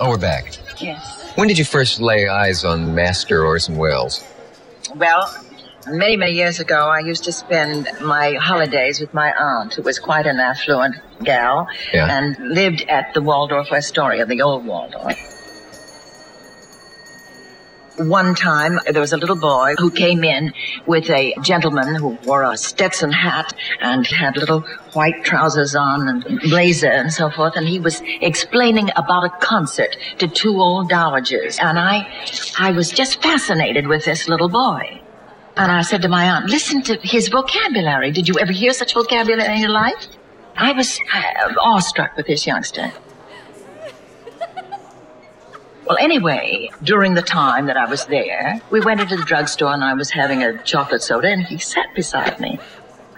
Oh, we're back. Yes. When did you first lay eyes on Master Orson Welles? Well, many, many years ago, I used to spend my holidays with my aunt, who was quite an affluent gal, Yeah. and lived at the Waldorf Astoria, the old Waldorf. One time, there was a little boy who came in with a gentleman who wore a Stetson hat and had little white trousers on and blazer and so forth, and he was explaining about a concert to two old dowagers. And I, I was just fascinated with this little boy. And I said to my aunt, listen to his vocabulary. Did you ever hear such vocabulary in your life? I was uh, awestruck with this youngster. Well, anyway, during the time that I was there, we went into the drugstore and I was having a chocolate soda and he sat beside me.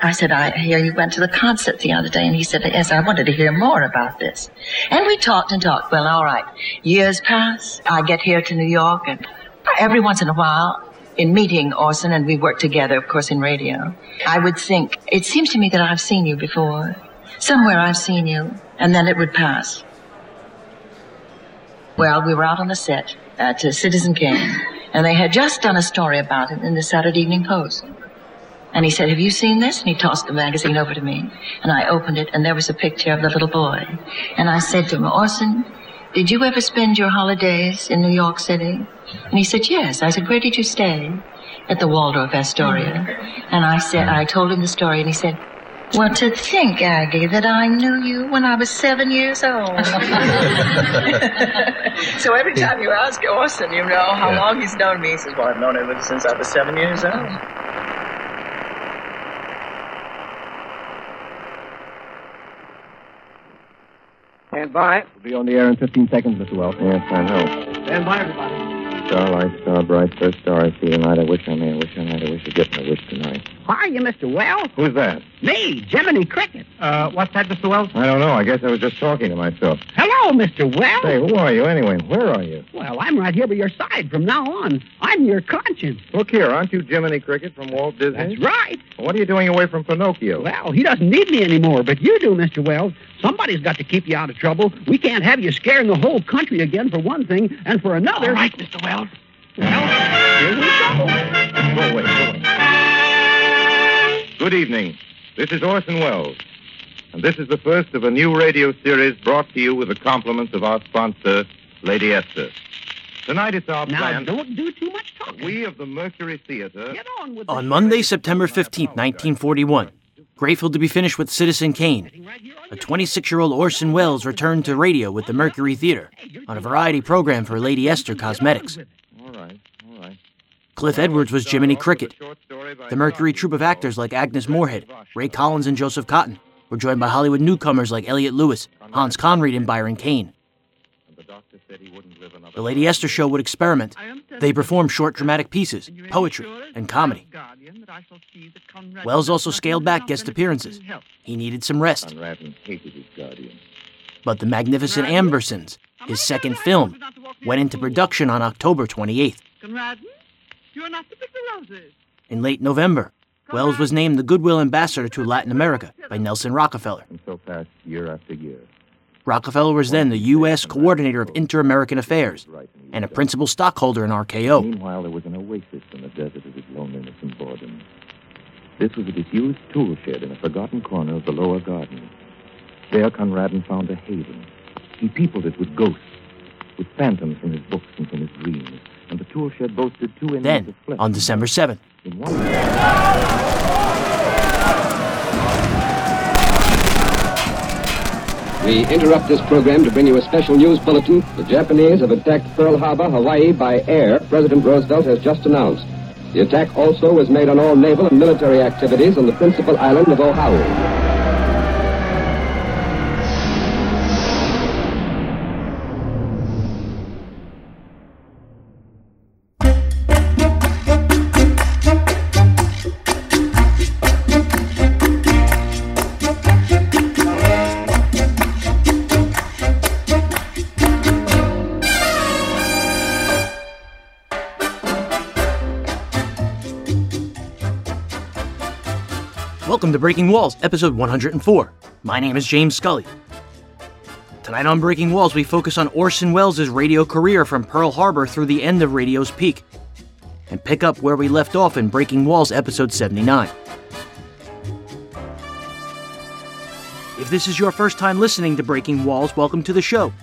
I said, I hear you went to the concert the other day. And he said, yes, I wanted to hear more about this. And we talked and talked. Well, all right. Years pass. I get here to New York and every once in a while, in meeting Orson, and we work together, of course, in radio, I would think, it seems to me that I've seen you before. Somewhere I've seen you. And then it would pass. Well, we were out on the set at uh, Citizen Kane, and they had just done a story about it in the Saturday Evening Post. And he said, Have you seen this? And he tossed the magazine over to me. And I opened it, and there was a picture of the little boy. And I said to him, Orson, did you ever spend your holidays in New York City? And he said, Yes. I said, Where did you stay? At the Waldorf Astoria. And I said, I told him the story, and he said, well, to think, Aggie, that I knew you when I was seven years old. so every time you ask Orson, you know how Yeah. long he's known me, he says, Well, I've known him since I was seven years old. Stand by. We'll be on the air in 15 seconds, Mr. Welles. Yes, I know. Stand by, everybody. Starlight, star bright, first star I see tonight. I wish I may, I wish I might, I wish to get my wish tonight. Why, you, Mr. Welles? Who's that? Me, Jiminy Cricket. Uh, what's that, Mr. Welles? I don't know. I guess I was just talking to myself. Hello, Mr. Welles. Say, who are you anyway? Where are you? Well, I'm right here by your side from now on. I'm your conscience. Look here, aren't you Jiminy Cricket from Walt Disney? That's right. What are you doing away from Pinocchio? Well, he doesn't need me anymore, but you do, Mr. Welles. Somebody's got to keep you out of trouble. We can't have you scaring the whole country again, for one thing, and for another. All right, Mr. Welles. Well, here we go. Go away, go away. Good evening. This is Orson Welles. And this is the first of a new radio series brought to you with the compliments of our sponsor, Lady Esther. Tonight it's our Now, plan. don't do too much talking. We of the Mercury Theater. Get on with the On Monday, September 15th, 1941, grateful to be finished with Citizen Kane, a 26 year old Orson Welles returned to radio with the Mercury Theater on a variety program for Lady Esther Cosmetics. All right, all right. Cliff Edwards was Jiminy Cricket. Short story by The Mercury troupe of actors like Agnes Moorehead, Ray Collins, and Joseph Cotten were joined by Hollywood newcomers like Elliot Lewis, Hans Conried, and Byron Kane. The doctor said he wouldn't live another The Lady Esther show would experiment. They performed short dramatic pieces, poetry, and comedy. Welles also scaled back guest appearances. He needed some rest. Conradin hated his guardian. But The Magnificent Ambersons, his second film, went into production on October 28th. Conradin, you are not to pick the roses. In late November, Welles was named the Goodwill Ambassador to Latin America by Nelson Rockefeller. And so passed year after year. Rockefeller was then the U.S. Coordinator of Inter American Affairs and a principal stockholder in RKO. Meanwhile, there was an oasis in the desert of his loneliness and boredom. This was a disused tool shed in a forgotten corner of the lower garden. There, Conradin found a haven. He peopled it with ghosts, with phantoms from his books and from his dreams. And the tool shed boasted two inches of flesh. Then, on December 7th, We interrupt this program to bring you a special news bulletin. The Japanese have attacked Pearl Harbor, Hawaii by air, President Roosevelt has just announced. The attack also was made on all naval and military activities on the principal island of Oahu. Breaking Walls, episode 104. My name is James Scully. Tonight on Breaking Walls, we focus on Orson Welles' radio career from Pearl Harbor through the end of radio's peak, and pick up where we left off in Breaking Walls episode 79. If this is your first time listening to Breaking Walls, welcome to the show.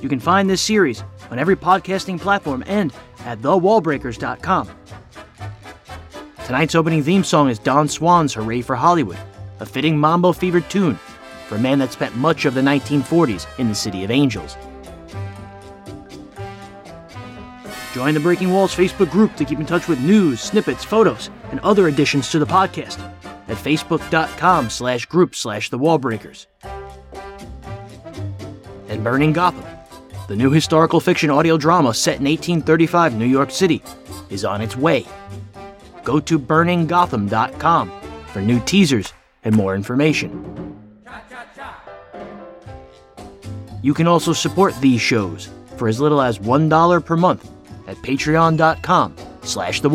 You can find this series on every podcasting platform and at thewallbreakers.com. Tonight's opening theme song is Don Swan's Hooray for Hollywood, a fitting mambo fevered tune for a man that spent much of the 1940s in the City of Angels. Join the Breaking Walls Facebook group to keep in touch with news, snippets, photos, and other additions to the podcast at facebook.com slash group slash the wallbreakers. And Burning Gotham, the new historical fiction audio drama set in 1835 New York City, is on its way. Go to burninggotham.com for new teasers and more information. You can also support these shows for as little as $1 per month at patreon.com slash the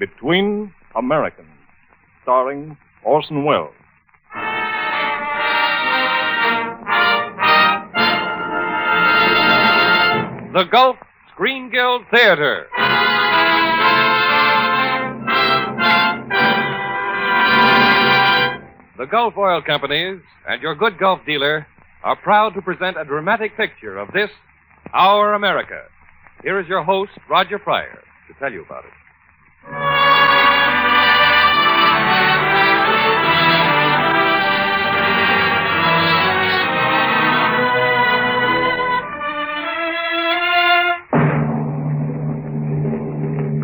Between Americans, starring Orson Welles. The Gulf Screen Guild Theater. The Gulf Oil Companies and your good Gulf dealer are proud to present a dramatic picture of this, our America. Here is your host, Roger Pryor, to tell you about it.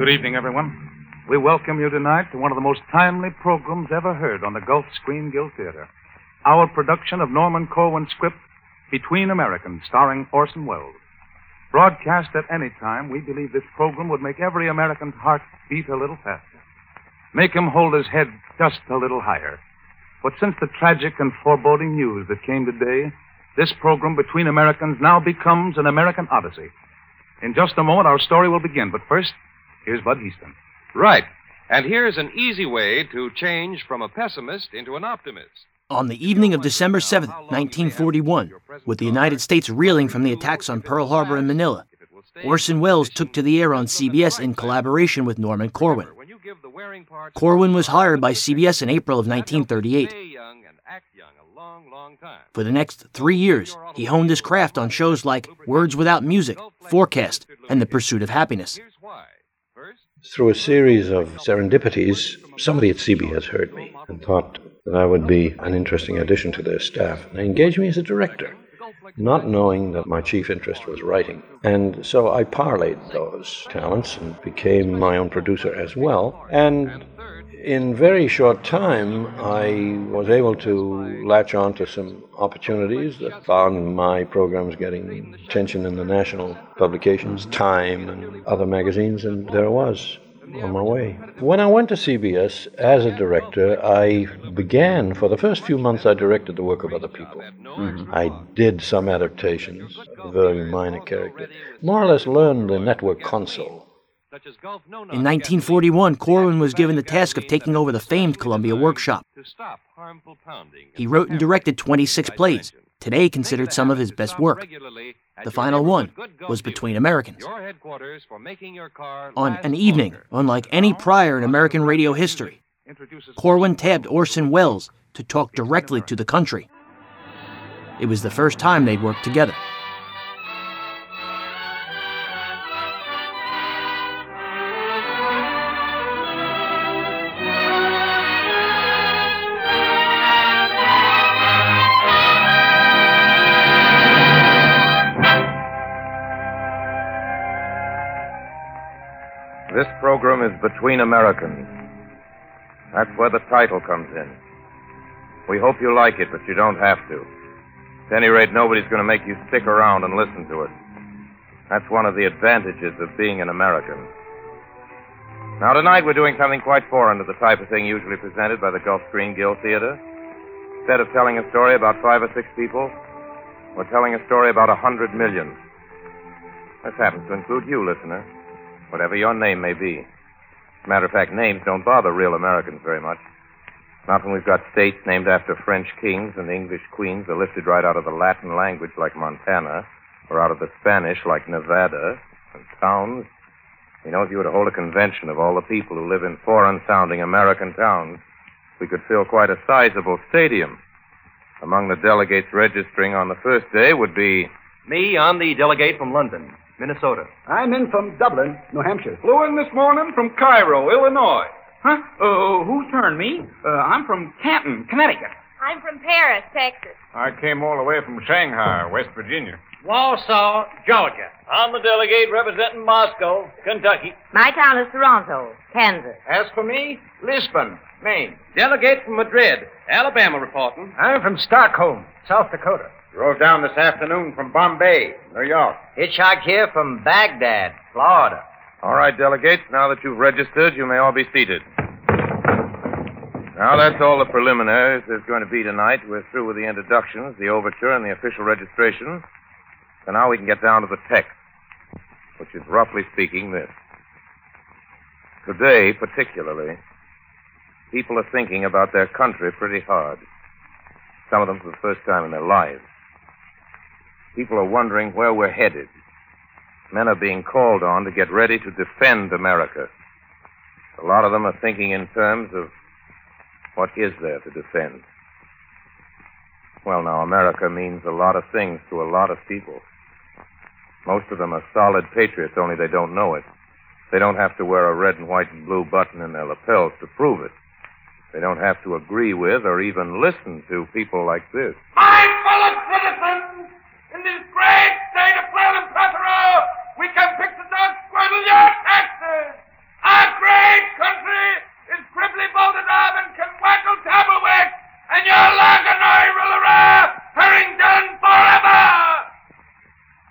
Good evening, everyone. We welcome you tonight to one of the most timely programs ever heard on the Gulf Screen Guild Theater. Our production of Norman Corwin's script, Between Americans, starring Orson Welles. Broadcast at any time, we believe this program would make every American's heart beat a little faster. Make him hold his head just a little higher. But since the tragic and foreboding news that came today, this program, Between Americans, now becomes an American Odyssey. In just a moment, our story will begin. But first, here's Bud Easton. Right. And here's an easy way to change from a pessimist into an optimist. On the evening of December 7th, 1941, with the United States reeling from the attacks on Pearl Harbor and Manila, Orson Welles took to the air on CBS in collaboration with Norman Corwin. Corwin was hired by CBS in April of 1938. For the next three years, he honed his craft on shows like Words Without Music, Forecast, and The Pursuit of Happiness. Through a series of serendipities, somebody at CBS heard me and thought that I would be an interesting addition to their staff. They engaged me as a director, not knowing that my chief interest was writing. And so I parlayed those talents and became my own producer as well. And in very short time, I was able to latch on to some opportunities that found my programs getting attention in the national publications, Time and other magazines, and there I was on my way. When I went to CBS as a director, I began, for the first few months, I directed the work of other people. Mm-hmm. I did some adaptations, very minor character. More or less learned the network console. In 1941, Corwin was given the task of taking over the famed Columbia Workshop. He wrote and directed 26 plays, today considered some of his best work. The final one was Between Americans. On an evening unlike any prior in American radio history, Corwin tabbed Orson Welles to talk directly to the country. It was the first time they'd worked together. This program is Between Americans. That's where the title comes in. We hope you like it, but you don't have to. At any rate, nobody's going to make you stick around and listen to it. That's one of the advantages of being an American. Now, tonight we're doing something quite foreign to the type of thing usually presented by the Gulf Screen Guild Theater. Instead of telling a story about five or six people, we're telling a story about a hundred million. This happens to include you, listener, whatever your name may be. As a matter of fact, names don't bother real Americans very much. Not when we've got states named after French kings and English queens are lifted right out of the Latin language like Montana, or out of the Spanish like Nevada, and towns. You know, if you were to hold a convention of all the people who live in foreign sounding American towns, we could fill quite a sizable stadium. Among the delegates registering on the first day would be. Me, I'm the delegate from London, Minnesota. I'm in from Dublin, New Hampshire. Flew in this morning from Cairo, Illinois. Huh? Uh, whose turn, me? Uh, I'm from Canton, Connecticut. I'm from Paris, Texas. I came all the way from Shanghai, West Virginia. Warsaw, Georgia. I'm the delegate representing Moscow, Kentucky. My town is Toronto, Kansas. As for me, Lisbon, Maine. Delegate from Madrid, Alabama reporting. I'm from Stockholm, South Dakota. Drove down this afternoon from Bombay, New York. Hitchhike here from Baghdad, Florida. All right, delegates, now that you've registered, you may all be seated. Now, that's all the preliminaries there's going to be tonight. We're through with the introductions, the overture, and the official registration. So now we can get down to the text, which is roughly speaking this. Today, particularly, people are thinking about their country pretty hard. Some of them for the first time in their lives. People are wondering where we're headed. Men are being called on to get ready to defend America. A lot of them are thinking in terms of what is there to defend. Well, now, America means a lot of things to a lot of people. Most of them are solid patriots, only they don't know it. They don't have to wear a red and white and blue button in their lapels to prove it. They don't have to agree with or even listen to people like this. My fellow citizens, in this great state of Cleveland plethora, we can pick the dog squirtle your taxes. Our great country is cripply bolted up and can wackle tablewicks, and your Laganoi Rillera Harrington forever!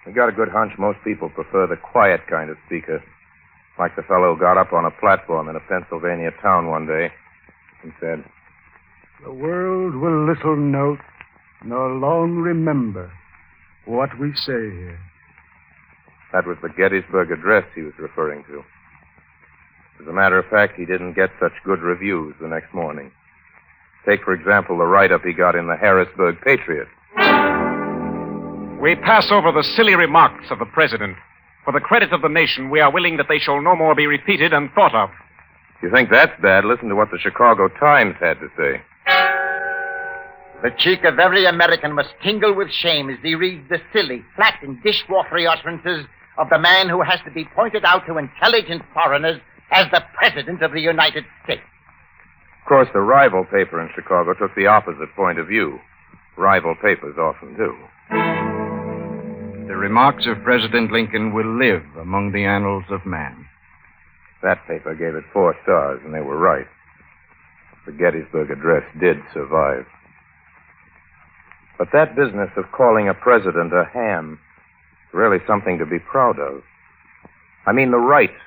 I got a good hunch most people prefer the quiet kind of speaker. Like the fellow who got up on a platform in a Pennsylvania town one day and said, The world will little note nor long remember what we say here. That was the Gettysburg Address he was referring to. As a matter of fact, he didn't get such good reviews the next morning. Take, for example, the write up he got in the Harrisburg Patriot. We pass over the silly remarks of the President. For the credit of the nation, we are willing that they shall no more be repeated and thought of. If you think that's bad, listen to what the Chicago Times had to say. The cheek of every American must tingle with shame as he reads the silly, flat, and dishwatery utterances of the man who has to be pointed out to intelligent foreigners as the President of the United States. Of course, the rival paper in Chicago took the opposite point of view. Rival papers often do. The remarks of President Lincoln will live among the annals of man. That paper gave it four stars, and they were right. The Gettysburg Address did survive. But that business of calling a president a ham is really something to be proud of. I mean, the right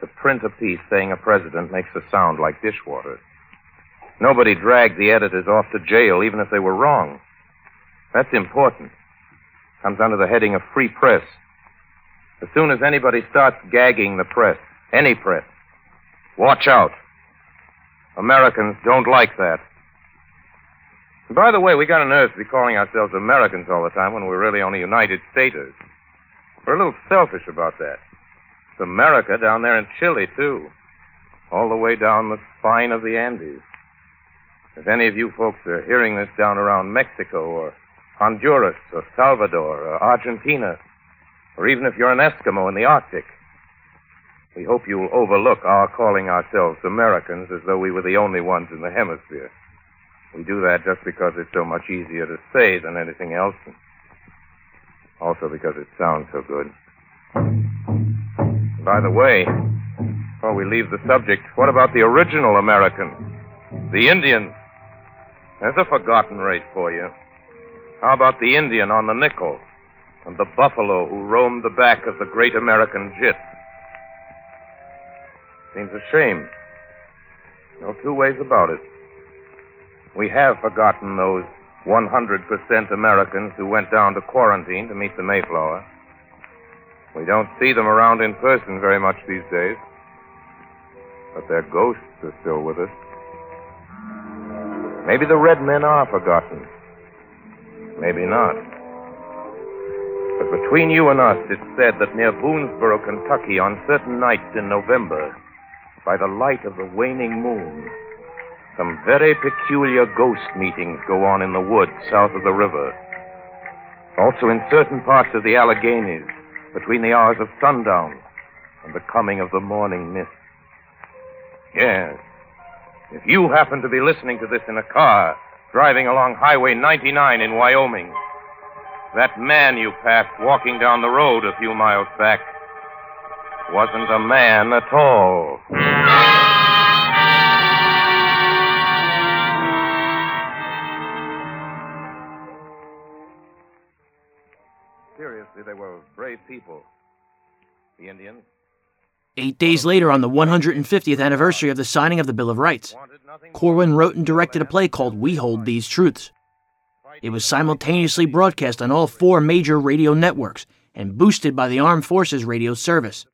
to print a piece saying a president makes a sound like dishwater. Nobody dragged the editors off to jail, even if they were wrong. That's important. Comes under the heading of free press. As soon as anybody starts gagging the press, any press, watch out. Americans don't like that. And by the way, we got a nerve to be calling ourselves Americans all the time when we're really only United Staters. We're a little selfish about that. It's America down there in Chile, too. All the way down the spine of the Andes. If any of you folks are hearing this down around Mexico or Honduras or Salvador or Argentina, or even if you're an Eskimo in the Arctic, we hope you'll overlook our calling ourselves Americans as though we were the only ones in the hemisphere. We do that just because it's so much easier to say than anything else, and also because it sounds so good. By the way, before we leave the subject, what about the original Americans? The Indians? There's a forgotten race for you. How about the Indian on the nickel and the buffalo who roamed the back of the great American jit? Seems a shame. No two ways about it. We have forgotten those 100% Americans who went down to quarantine to meet the Mayflower. We don't see them around in person very much these days. But their ghosts are still with us. Maybe the red men are forgotten. Maybe not. But between you and us, it's said that near Boonesboro, Kentucky, on certain nights in November, by the light of the waning moon, some very peculiar ghost meetings go on in the woods south of the river. Also in certain parts of the Alleghanies, between the hours of sundown and the coming of the morning mist. Yes. If you happen to be listening to this in a car, driving along Highway 99 in Wyoming, that man you passed walking down the road a few miles back wasn't a man at all. Seriously, they were brave people. The Indians. Eight days later, on the 150th anniversary of the signing of the Bill of Rights, Corwin wrote and directed a play called We Hold These Truths. It was simultaneously broadcast on all four major radio networks and boosted by the Armed Forces radio service.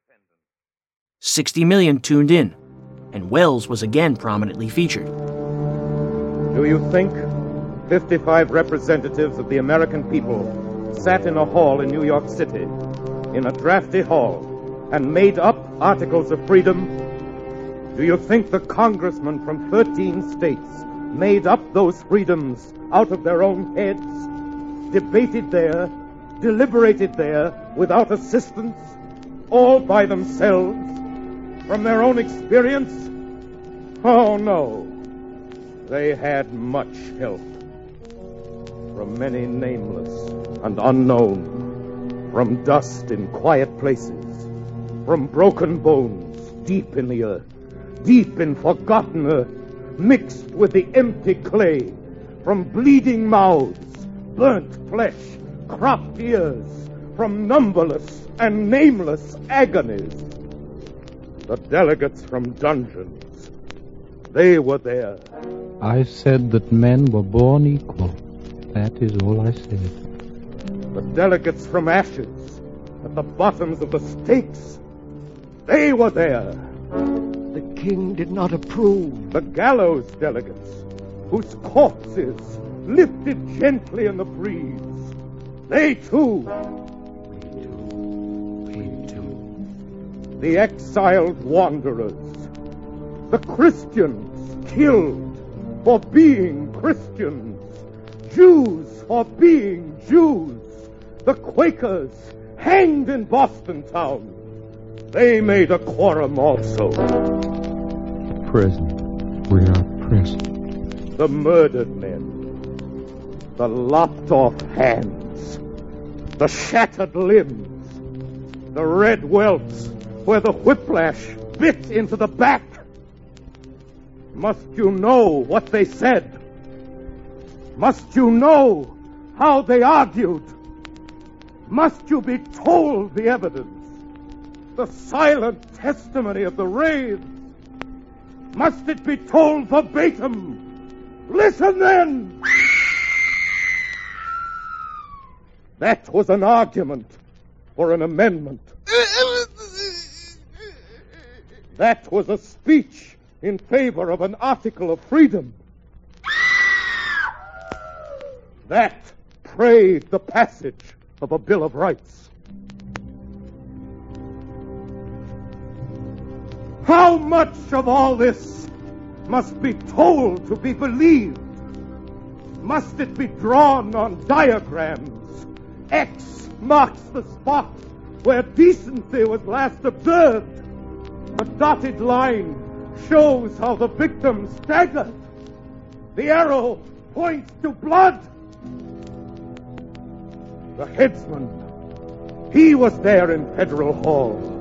60 million tuned in, and Welles was again prominently featured. Do you think 55 representatives of the American people sat in a hall in New York City, in a drafty hall, and made up Articles of Freedom? Do you think the congressmen from 13 states made up those freedoms out of their own heads, debated there, deliberated there without assistance, all by themselves, from their own experience? Oh, no. They had much help from many nameless and unknown, from dust in quiet places, from broken bones deep in the earth, deep in forgotten earth, mixed with the empty clay, from bleeding mouths, burnt flesh, cropped ears, from numberless and nameless agonies. The delegates from dungeons, they were there. I said that men were born equal. That is all I said. The delegates from ashes, at the bottoms of the stakes, they were there. The king did not approve. The gallows delegates, whose corpses lifted gently in the breeze, they too. The exiled wanderers, the Christians killed for being Christians, Jews for being Jews, the Quakers hanged in Boston town. They made a quorum also. Present. We are present. The murdered men, the lopped off hands, the shattered limbs, the red welts where the whiplash bit into the back. Must you know what they said? Must you know how they argued? Must you be told the evidence? The silent testimony of the raves? Must it be told verbatim? Listen then! That was an argument for an amendment. That was a speech in favor of an article of freedom. That prayed the passage of a Bill of Rights. How much of all this must be told to be believed? Must it be drawn on diagrams? X marks the spot where decency was last observed. A dotted line shows how the victim staggered. The arrow points to blood. The headsman, he was there in Federal Hall.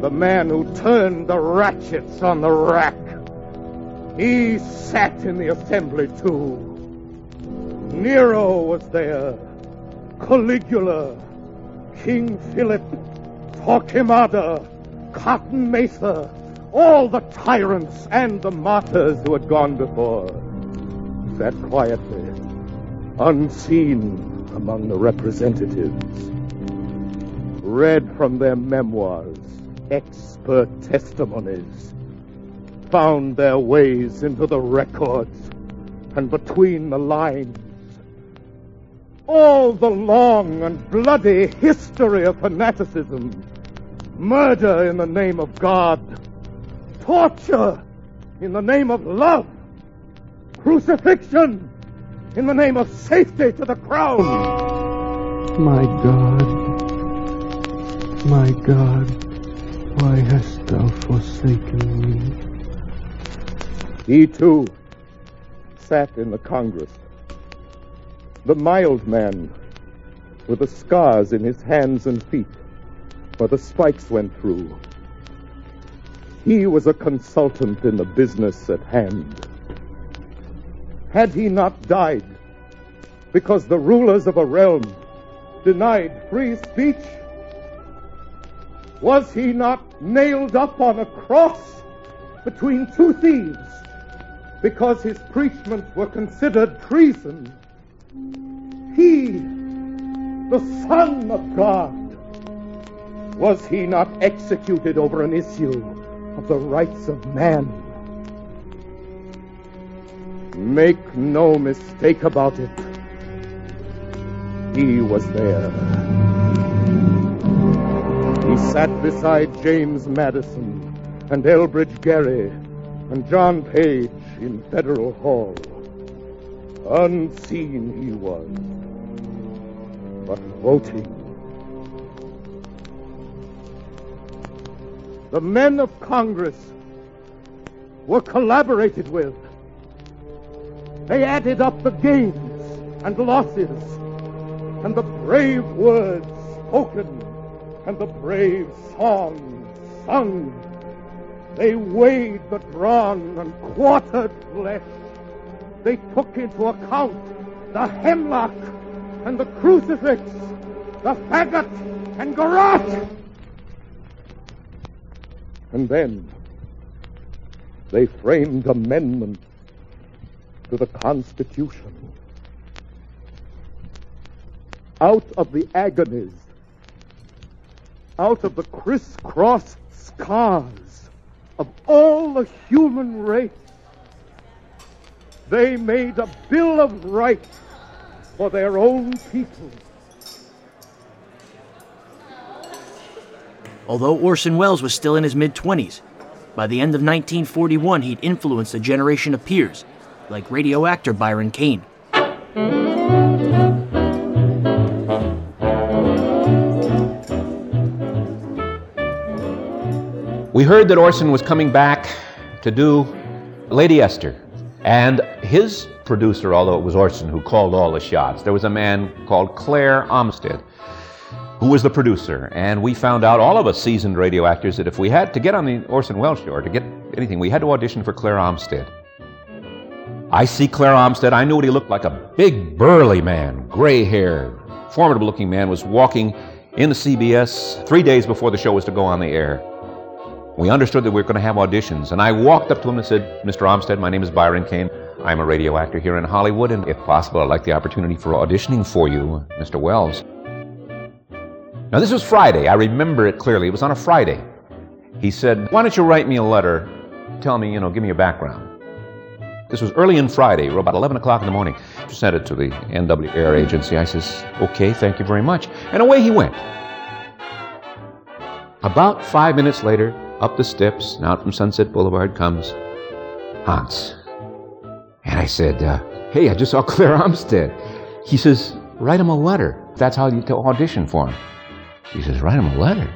The man who turned the ratchets on the rack. He sat in the assembly too. Nero was there. Caligula, King Philip, Torquemada, Cotton Mather, all the tyrants and the martyrs who had gone before, sat quietly, unseen among the representatives, read from their memoirs, expert testimonies, found their ways into the records and between the lines. All the long and bloody history of fanaticism, murder in the name of God, torture in the name of love, crucifixion in the name of safety to the crown. My God, my God, why hast thou forsaken me? He too sat in the Congress. The mild man with the scars in his hands and feet where the spikes went through. He was a consultant in the business at hand. Had he not died because the rulers of a realm denied free speech? Was he not nailed up on a cross between two thieves because his preachments were considered treason? He, the Son of God, was he not executed over an issue of the rights of man? Make no mistake about it. He was there. Sat beside James Madison and Elbridge Gerry and John Page in Federal Hall. Unseen he was, but voting. The men of Congress were collaborated with. They added up the gains and losses and the brave words spoken and the brave song sung. They weighed the drawn and quartered flesh. They took into account the hemlock and the crucifix, the faggot and garrote. And then they framed amendments to the Constitution. Out of the agonies, out of the crisscross scars of all the human race, they made a Bill of Rights for their own people. Although Orson Welles was still in his mid 20s, by the end of 1941 he'd influenced a generation of peers, like radio actor Byron Kane. We heard that Orson was coming back to do Lady Esther. And his producer, although it was Orson who called all the shots, there was a man called Claire Olmsted who was the producer. And we found out, all of us seasoned radio actors, that if we had to get on the Orson Welles show or to get anything, we had to audition for Claire Olmsted. I see Claire Olmsted. I knew what he looked like a big, burly man, gray haired, formidable looking man, was walking in the CBS three days before the show was to go on the air. We understood that we were going to have auditions, and I walked up to him and said, Mr. Olmsted, my name is Byron Kane. I'm a radio actor here in Hollywood, and if possible, I'd like the opportunity for auditioning for you, Mr. Welles. Now, this was Friday. I remember it clearly. It was on a Friday. He said, Why don't you write me a letter? Tell me, you know, give me a background. This was early in Friday, about 11 o'clock in the morning. Sent it to the NW Ayer Agency. I says, Okay, thank you very much. And away he went. About five minutes later, up the steps, and out from Sunset Boulevard comes Hans. And I said, uh, Hey, I just saw Claire Olmsted. He says, Write him a letter. That's how you to audition for him. He says, Write him a letter.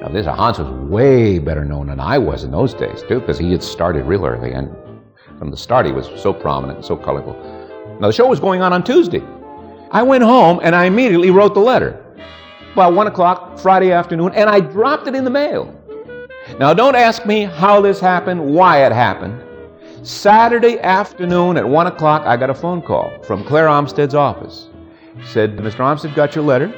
Now, this Hans was way better known than I was in those days, too, because he had started real early. And from the start, he was so prominent and so colorful. Now, the show was going on on Tuesday. I went home and I immediately wrote the letter. About 1 o'clock Friday afternoon, and I dropped it in the mail. Now, don't ask me how this happened, why it happened. Saturday afternoon at 1 o'clock, I got a phone call from Claire Olmsted's office. Said, Mr. Olmsted got your letter,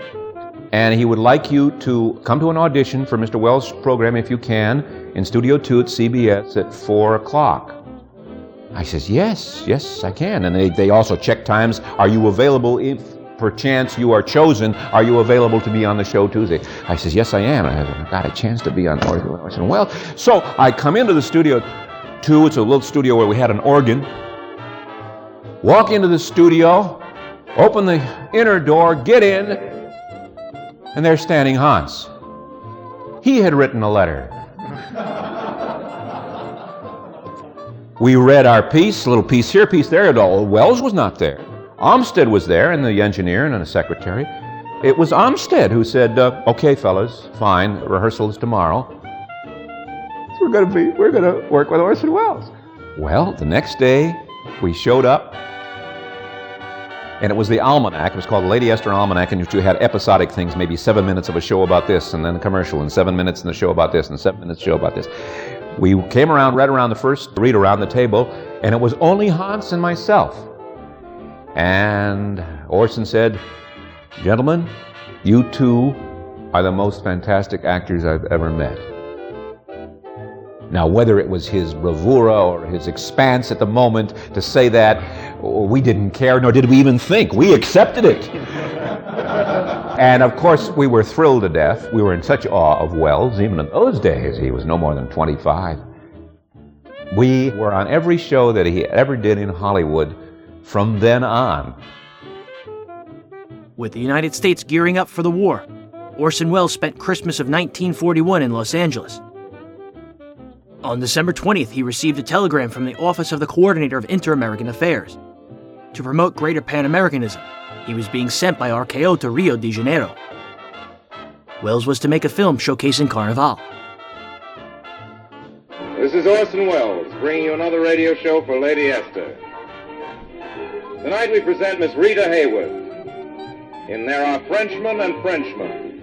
and he would like you to come to an audition for Mr. Welles' program if you can in Studio 2 at CBS at 4 o'clock. I says, Yes, yes, I can. And they, they also check times. Are you available if perchance you are chosen? Are you available to be on the show Tuesday? I says, Yes, I am. I got a chance to be on Orson Well, so I come into the studio two. It's a little studio where we had an organ. Walk into the studio, open the inner door, get in, and there standing Hans. He had written a letter. We read our piece, a little piece here, piece there. All Welles was not there. Olmsted was there, and the engineer and a secretary. It was Olmsted who said, uh, "Okay, fellas, fine. Rehearsal is tomorrow. So we're going to be, we're going to work with Orson Welles." Well, the next day, we showed up, and it was the almanac. It was called the Lady Esther Almanac, and you had episodic things, maybe seven minutes of a show about this, and then a commercial, and seven minutes in the show about this, and seven minutes show about this. We came around, read around the first read around the table, and it was only Hans and myself. And Orson said, Gentlemen, you two are the most fantastic actors I've ever met. Now, whether it was his bravura or his expanse at the moment to say that, we didn't care, nor did we even think. We accepted it. and of course, we were thrilled to death. We were in such awe of Welles, even in those days. He was no more than 25. We were on every show that he ever did in Hollywood from then on. With the United States gearing up for the war, Orson Welles spent Christmas of 1941 in Los Angeles. On December 20th, he received a telegram from the Office of the Coordinator of Inter American Affairs. To promote greater Pan Americanism, he was being sent by RKO to Rio de Janeiro. Welles was to make a film showcasing Carnival. This is Orson Welles bringing you another radio show for Lady Esther. Tonight we present Miss Rita Hayworth in There Are Frenchmen and Frenchmen,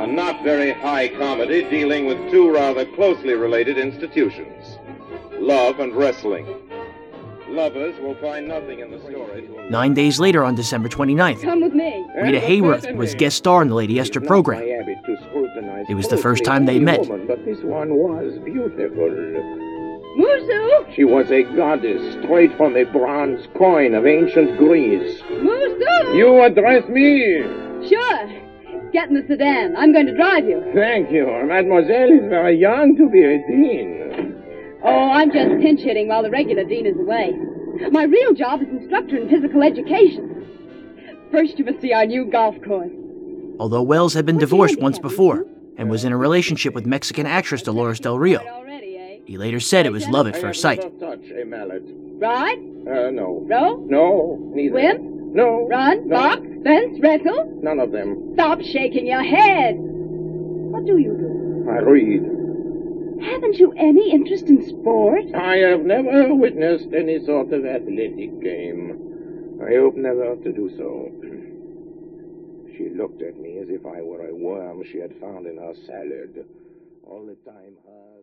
a not very high comedy dealing with two rather closely related institutions love and wrestling. Lovers will find nothing in the story. Nine days later, on December 29th, Come with me. Rita Hayworth was guest star in the Lady Esther program. It was the first time they met. But this one was beautiful. Musu! She was a goddess straight from a bronze coin of ancient Greece. Musu! You address me. Sure. Get in the sedan. I'm going to drive you. Thank you. Mademoiselle is very young to be a dean. Oh, I'm just pinch hitting while the regular dean is away. My real job is instructor in physical education. First, you must see our new golf course. Although Welles had been divorced once before and was in a relationship with Mexican actress Dolores Del Rio, he later said it was love at first sight. Touch a mallet. Ride? Uh, no. Row? No, neither. Swim? No. Run? No. Box? Fence? Wrestle? None of them. Stop shaking your head. What do you do? I read. Haven't you any interest in sport? I have never witnessed any sort of athletic game. I hope never to do so. She looked at me as if I were a worm she had found in her salad. All the time, her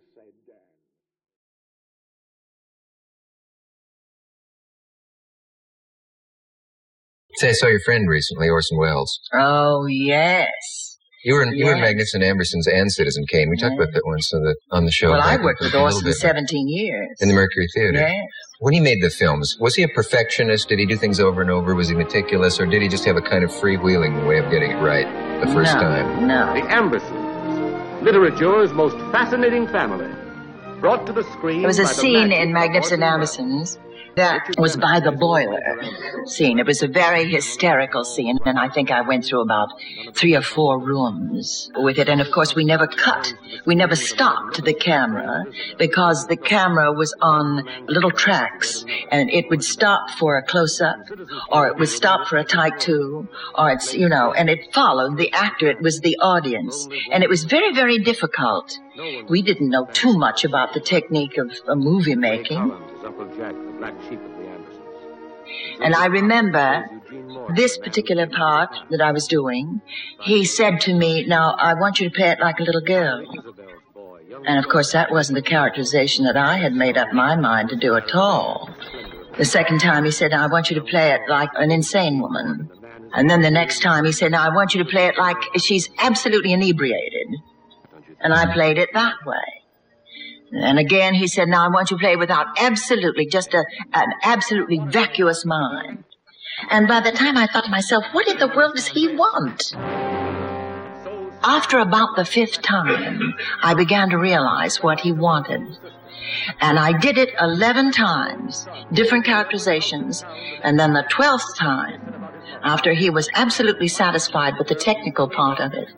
Say, I saw your friend recently, Orson Welles. Oh, yes. You were in, you were in Magnificent Ambersons and Citizen Kane. We talked about that once on the on the show. Well, I worked with Orson bit. 17 years. in the Mercury Theater. Yes. When he made the films, was he a perfectionist? Did he do things over and over? Was he meticulous, or did he just have a kind of freewheeling way of getting it right the first No, time? No. The Ambersons, literature's most fascinating family, brought to the screen. There was a by scene in of Magnificent Orson Ambersons that was by the boiler scene. It was a very hysterical scene, and I think I went through about three or four rooms with it. And of course, we never cut. We never stopped the camera because the camera was on little tracks, and it would stop for a close up, or it would stop for a tight two, or it's, you know, and it followed the actor. It was the audience. And it was very, very difficult. We didn't know too much about the technique of, of movie making. Black sheep of the Ambersons. And I remember this particular part that I was doing, he said to me, Now, I want you to play it like a little girl. And of course, that wasn't the characterization that I had made up my mind to do at all. The second time, he said, I want you to play it like an insane woman. And then the next time, he said, Now, I want you to play it like she's absolutely inebriated. And I played it that way. And again, he said, Now I want you to play without absolutely, just a, an absolutely vacuous mind. And by the time I thought to myself, what in the world does he want? After about the fifth time, I began to realize what he wanted. And I did it 11 times, different characterizations. And then the 12th time, after he was absolutely satisfied with the technical part of it,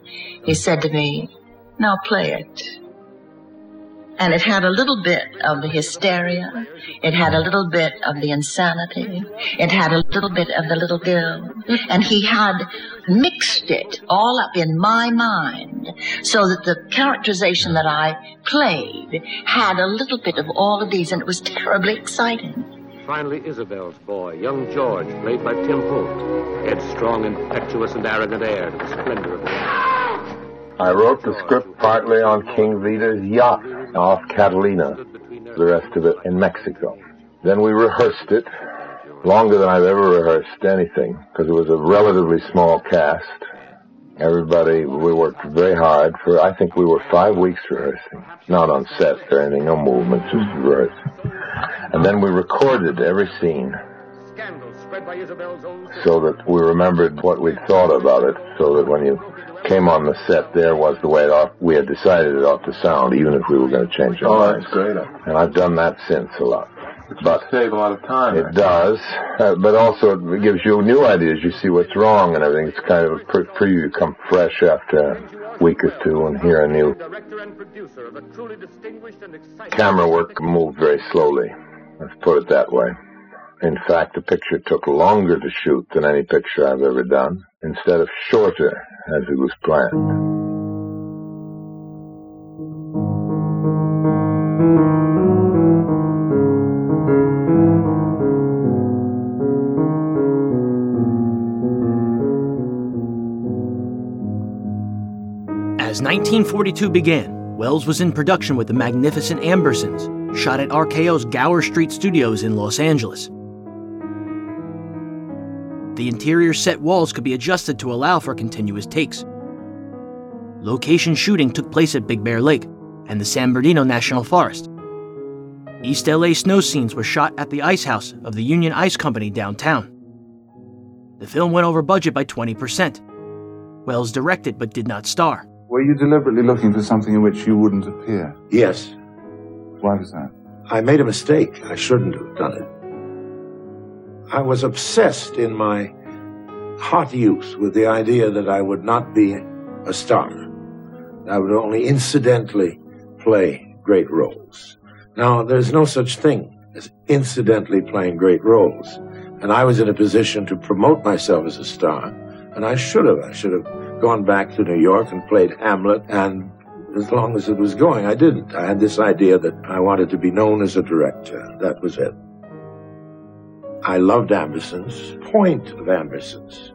he said to me, Now play it. And it had a little bit of the hysteria. It had a little bit of the insanity. It had a little bit of the little girl. And he had mixed it all up in my mind so that the characterization that I played had a little bit of all of these and it was terribly exciting. Finally, Isabel's boy, young George, played by Tim Holt. Headstrong, impetuous, and arrogant heir to the splendor of the I wrote the script partly on King Vidor's yacht off Catalina, the rest of it in Mexico. Then we rehearsed it longer than I've ever rehearsed anything because it was a relatively small cast. Everybody, we worked very hard for, I think we were five weeks rehearsing. Not on set or anything, no movements, just rehearsing. And then we recorded every scene so that we remembered what we'd thought about it so that when you came on the set there was the way it ought, we had decided it ought to sound, even if we were going to change our Oh, minds. that's great. And I've done that since a lot. But save a lot of time. it does, uh, but also it gives you new ideas. You see what's wrong and everything. It's kind of a pre- preview. You come fresh after a week or two and hear a new camera work moved very slowly. Let's put it that way. In fact, the picture took longer to shoot than any picture I've ever done, instead of shorter as it was planned. As 1942 began, Welles was in production with the magnificent Ambersons, shot at RKO's Gower Street Studios in Los Angeles. The interior set walls could be adjusted to allow for continuous takes. Location shooting took place at Big Bear Lake and the San Bernardino National Forest. East LA snow scenes were shot at the ice house of the Union Ice Company downtown. The film went over budget by 20%. Welles directed but did not star. Were you deliberately looking for something in which you wouldn't appear? Yes. Why was that? I made a mistake. I shouldn't have done it. I was obsessed in my hot youth with the idea that I would not be a star. I would only incidentally play great roles. Now, there's no such thing as incidentally playing great roles. And I was in a position to promote myself as a star, and I should have. I should have gone back to New York and played Hamlet, and as long as it was going, I didn't. I had this idea that I wanted to be known as a director. That was it. I loved Ambersons. Point of Ambersons.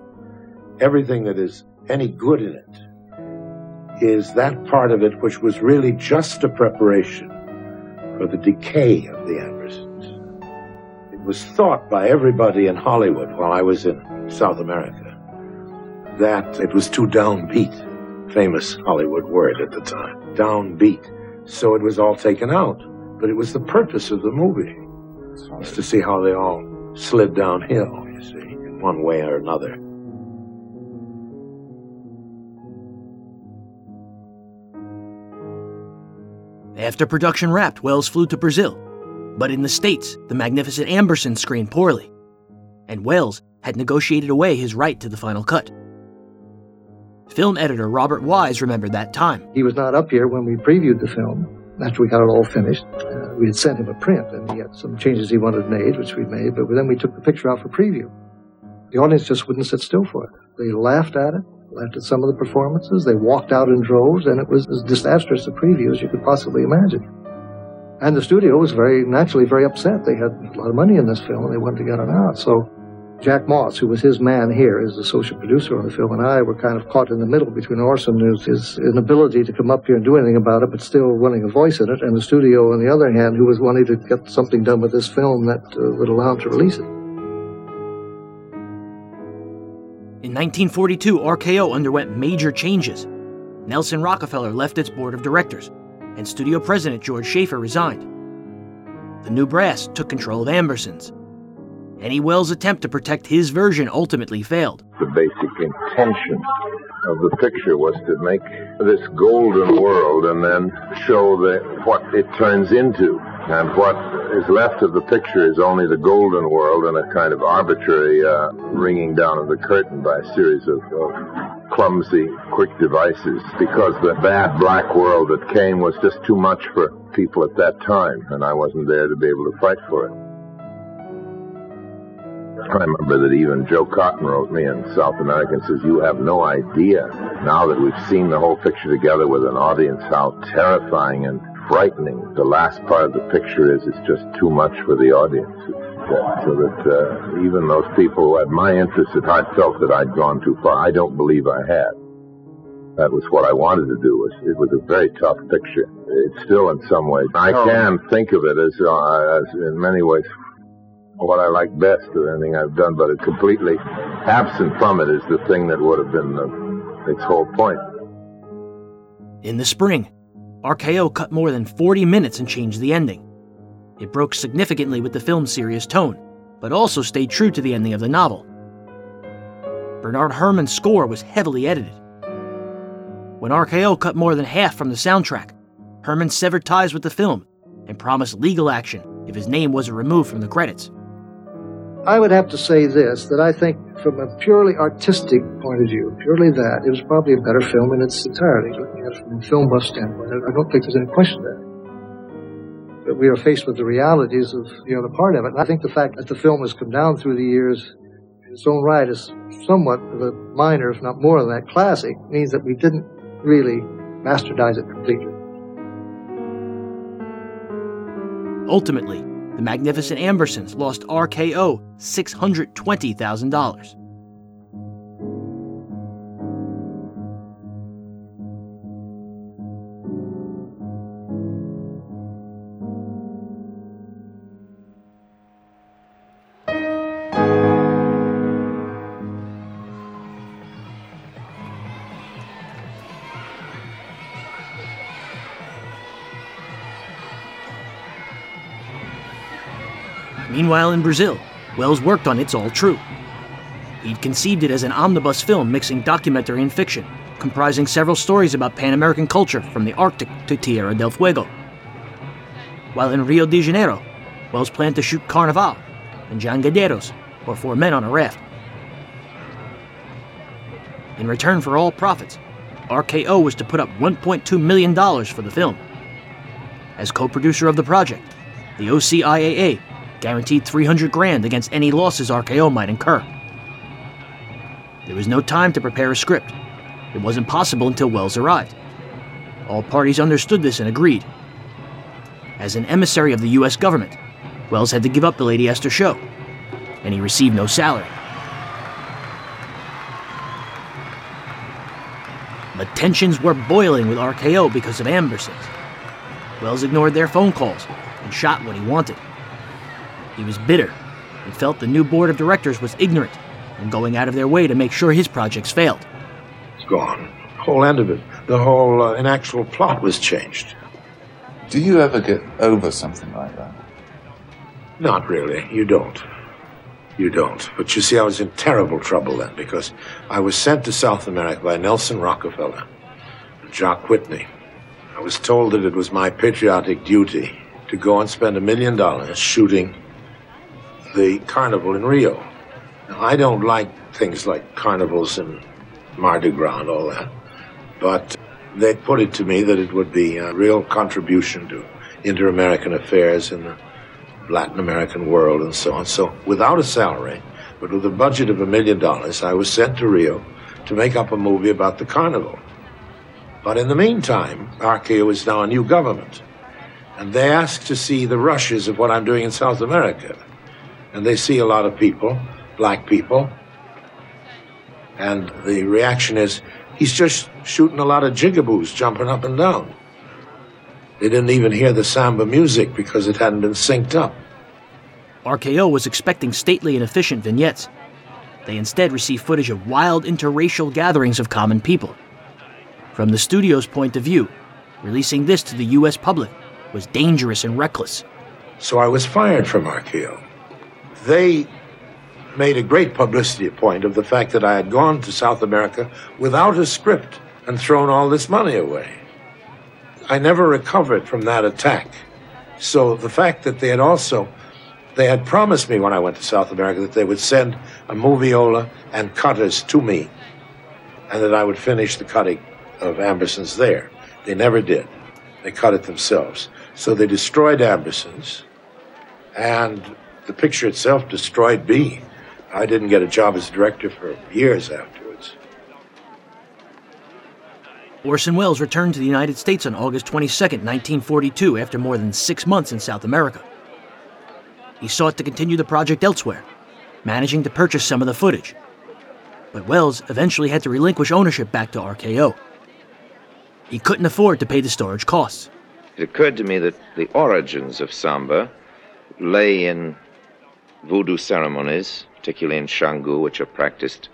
Everything that is any good in it is that part of it which was really just a preparation for the decay of the Ambersons. It was thought by everybody in Hollywood while I was in South America that it was too downbeat. Famous Hollywood word at the time. Downbeat. So it was all taken out. But it was the purpose of the movie. Was to see how they all slid downhill, you see, in one way or another. After production wrapped, Welles flew to Brazil. But in the States, the magnificent Amberson screened poorly. And Welles had negotiated away his right to the final cut. Film editor Robert Wise remembered that time. He was not up here when we previewed the film. After we got it all finished, we had sent him a print, and he had some changes he wanted made, which we made. But then we took the picture out for preview. The audience just wouldn't sit still for it. They laughed at it, laughed at some of the performances. They walked out in droves, and it was as disastrous a preview as you could possibly imagine. And the studio was very naturally very upset. They had a lot of money in this film, and they wanted to get it out. So Jack Moss, who was his man here as the social producer on the film, and I were kind of caught in the middle between Orson, and his inability to come up here and do anything about it, but still wanting a voice in it, and the studio, on the other hand, who was wanting to get something done with this film that uh, would allow him to release it. In 1942, RKO underwent major changes. Nelson Rockefeller left its board of directors. and studio president George Schaefer resigned. The new brass took control of Ambersons. Any Welles attempt to protect his version ultimately failed. The basic intention of the picture was to make this golden world and then show the, what it turns into. And what is left of the picture is only the golden world and a kind of arbitrary uh, ringing down of the curtain by a series of, of clumsy, quick devices. Because the bad black world that came was just too much for people at that time, and I wasn't there to be able to fight for it. I remember that even Joe Cotten wrote me in South America and says, You have no idea, now that we've seen the whole picture together with an audience, how terrifying and frightening the last part of the picture is. It's just too much for the audience. Uh, so that uh, even those people who had my interest, if I felt that I'd gone too far, I don't believe I had. That was what I wanted to do. Was it was a very tough picture. It's still in some ways. I can think of it as, uh, as in many ways what I like best of anything I've done, but it completely absent from it is the thing that would have been the, its whole point. In the spring, RKO cut more than 40 minutes and changed the ending. It broke significantly with the film's serious tone, but also stayed true to the ending of the novel. Bernard Herrmann's score was heavily edited. When RKO cut more than half from the soundtrack, Herrmann severed ties with the film and promised legal action if his name wasn't removed from the credits. I would have to say this that I think, from a purely artistic point of view, purely that, it was probably a better film in its entirety. Looking at it from a film buff standpoint, I don't think there's any question there. But we are faced with the realities of the other part of it. And I think the fact that the film has come down through the years in its own right is somewhat of a minor, if not more than that, classic, means that we didn't really bastardize it completely. Ultimately, the Magnificent Ambersons lost RKO $620,000. Meanwhile, in Brazil, Welles worked on It's All True. He'd conceived it as an omnibus film mixing documentary and fiction, comprising several stories about Pan American culture from the Arctic to Tierra del Fuego. While in Rio de Janeiro, Welles planned to shoot Carnival and Jangadeiros, or Four Men on a Raft. In return for all profits, RKO was to put up $1.2 million for the film. As co producer of the project, the OCIAA guaranteed 300 grand against any losses RKO might incur. There was no time to prepare a script. It wasn't possible until Welles arrived. All parties understood this and agreed. As an emissary of the US government, Welles had to give up the Lady Esther show, and he received no salary. But tensions were boiling with RKO because of Ambersons. Welles ignored their phone calls and shot what he wanted. He was bitter and felt the new board of directors was ignorant and going out of their way to make sure his projects failed. It's gone. The whole end of it. The whole uh, inactual plot was changed. Do you ever get over something like that? Not really. You don't. You don't. But you see, I was in terrible trouble then because I was sent to South America by Nelson Rockefeller and Jock Whitney. I was told that it was my patriotic duty to go and spend a million dollars shooting the carnival in Rio. Now, I don't like things like carnivals and Mardi Gras and all that, but they put it to me that it would be a real contribution to inter-American affairs in the Latin American world and so on. So without a salary, but with a budget of a million dollars, I was sent to Rio to make up a movie about the carnival. But in the meantime, RKO is now a new government. And they asked to see the rushes of what I'm doing in South America. And they see a lot of people, black people. And the reaction is, he's just shooting a lot of jigaboos jumping up and down. They didn't even hear the samba music because it hadn't been synced up. RKO was expecting stately and efficient vignettes. They instead received footage of wild interracial gatherings of common people. From the studio's point of view, Releasing this to the U.S. public was dangerous and reckless. So I was fired from RKO. They made a great publicity point of the fact that I had gone to South America without a script and thrown all this money away. I never recovered from that attack. So the fact that they had also they had promised me when I went to South America that they would send a moviola and cutters to me and that I would finish the cutting of Ambersons there. They never did. They cut it themselves. So they destroyed Ambersons and the picture itself destroyed me. I didn't get a job as director for years afterwards. Orson Welles returned to the United States on August 22, 1942, after more than six months in South America. He sought to continue the project elsewhere, managing to purchase some of the footage. But Welles eventually had to relinquish ownership back to RKO. He couldn't afford to pay the storage costs. It occurred to me that the origins of samba lay in voodoo ceremonies, particularly in Xangu, which are practiced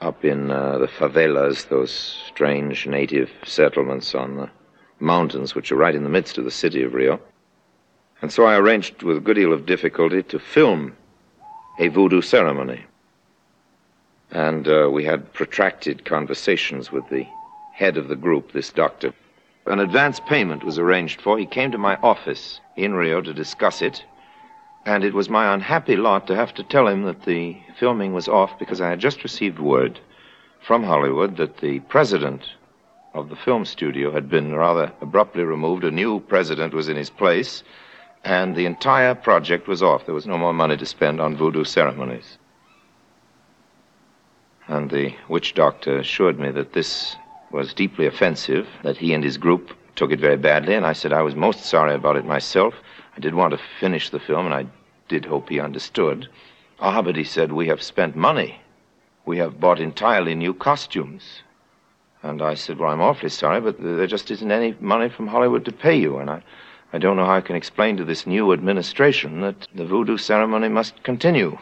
up in uh, the favelas, those strange native settlements on the mountains which are right in the midst of the city of Rio. And so I arranged with a good deal of difficulty to film a voodoo ceremony. And uh, we had protracted conversations with the head of the group, this doctor. An advance payment was arranged for. He came to my office in Rio to discuss it. And it was my unhappy lot to have to tell him that the filming was off because I had just received word from Hollywood that the president of the film studio had been rather abruptly removed. A new president was in his place, and the entire project was off. There was no more money to spend on voodoo ceremonies. And the witch doctor assured me that this was deeply offensive, that he and his group took it very badly, and I said I was most sorry about it myself. I did want to finish the film, and I did hope he understood. Ah, but he said, we have spent money. We have bought entirely new costumes. And I said, well, I'm awfully sorry, but there just isn't any money from Hollywood to pay you. And I, I don't know how I can explain to this new administration that the voodoo ceremony must continue.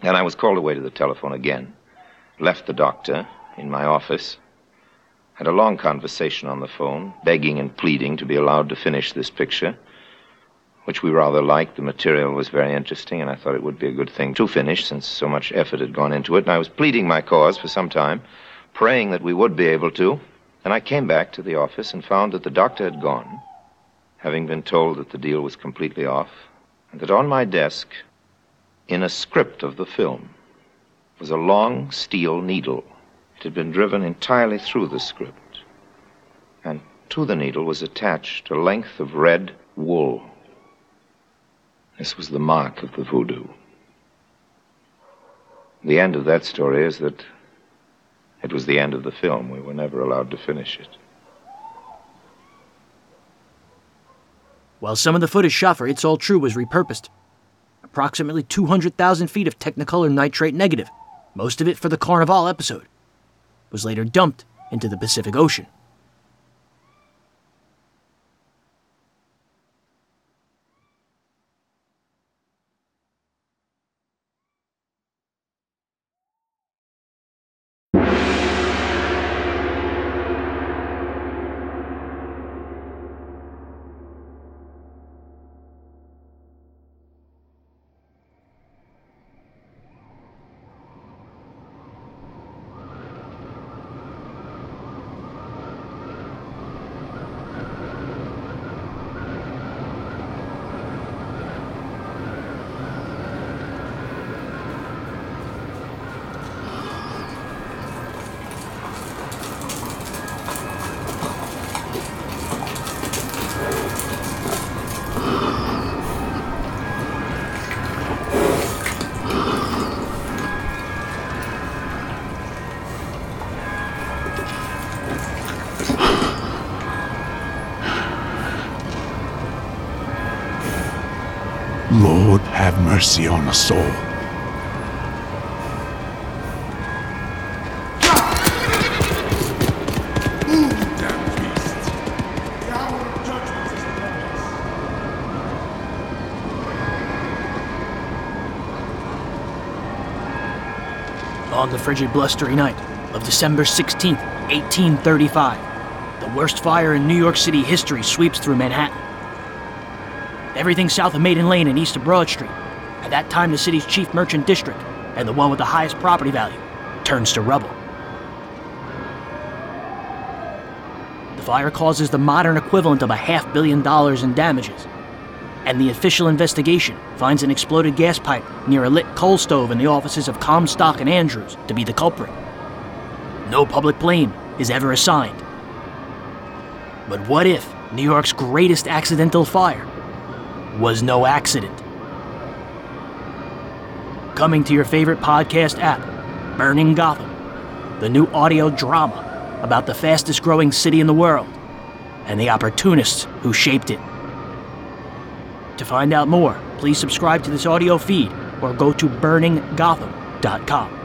And I was called away to the telephone again, left the doctor in my office, had a long conversation on the phone, begging and pleading to be allowed to finish this picture, which we rather liked. The material was very interesting, and I thought it would be a good thing to finish since so much effort had gone into it. And I was pleading my cause for some time, praying that we would be able to. And I came back to the office and found that the doctor had gone, having been told that the deal was completely off, and that on my desk, in a script of the film, was a long steel needle. It had been driven entirely through the script, and to the needle was attached a length of red wool. This was the mark of the voodoo. The end of that story is that it was the end of the film. We were never allowed to finish it. While some of the footage shot for It's All True was repurposed, approximately 200,000 feet of Technicolor nitrate negative, most of it for the Carnival episode, was later dumped into the Pacific Ocean. Lord, have mercy on us all. On the frigid, blustery night of December 16th, 1835, The worst fire in New York City history sweeps through Manhattan. Everything south of Maiden Lane and east of Broad Street, at that time the city's chief merchant district, and the one with the highest property value, turns to rubble. The fire causes the modern equivalent of a half billion dollars in damages. And the official investigation finds an exploded gas pipe near a lit coal stove in the offices of Comstock and Andrews to be the culprit. No public blame is ever assigned. But what if New York's greatest accidental fire was no accident? Coming to your favorite podcast app, Burning Gotham, the new audio drama about the fastest growing city in the world and the opportunists who shaped it. To find out more, please subscribe to this audio feed or go to burninggotham.com.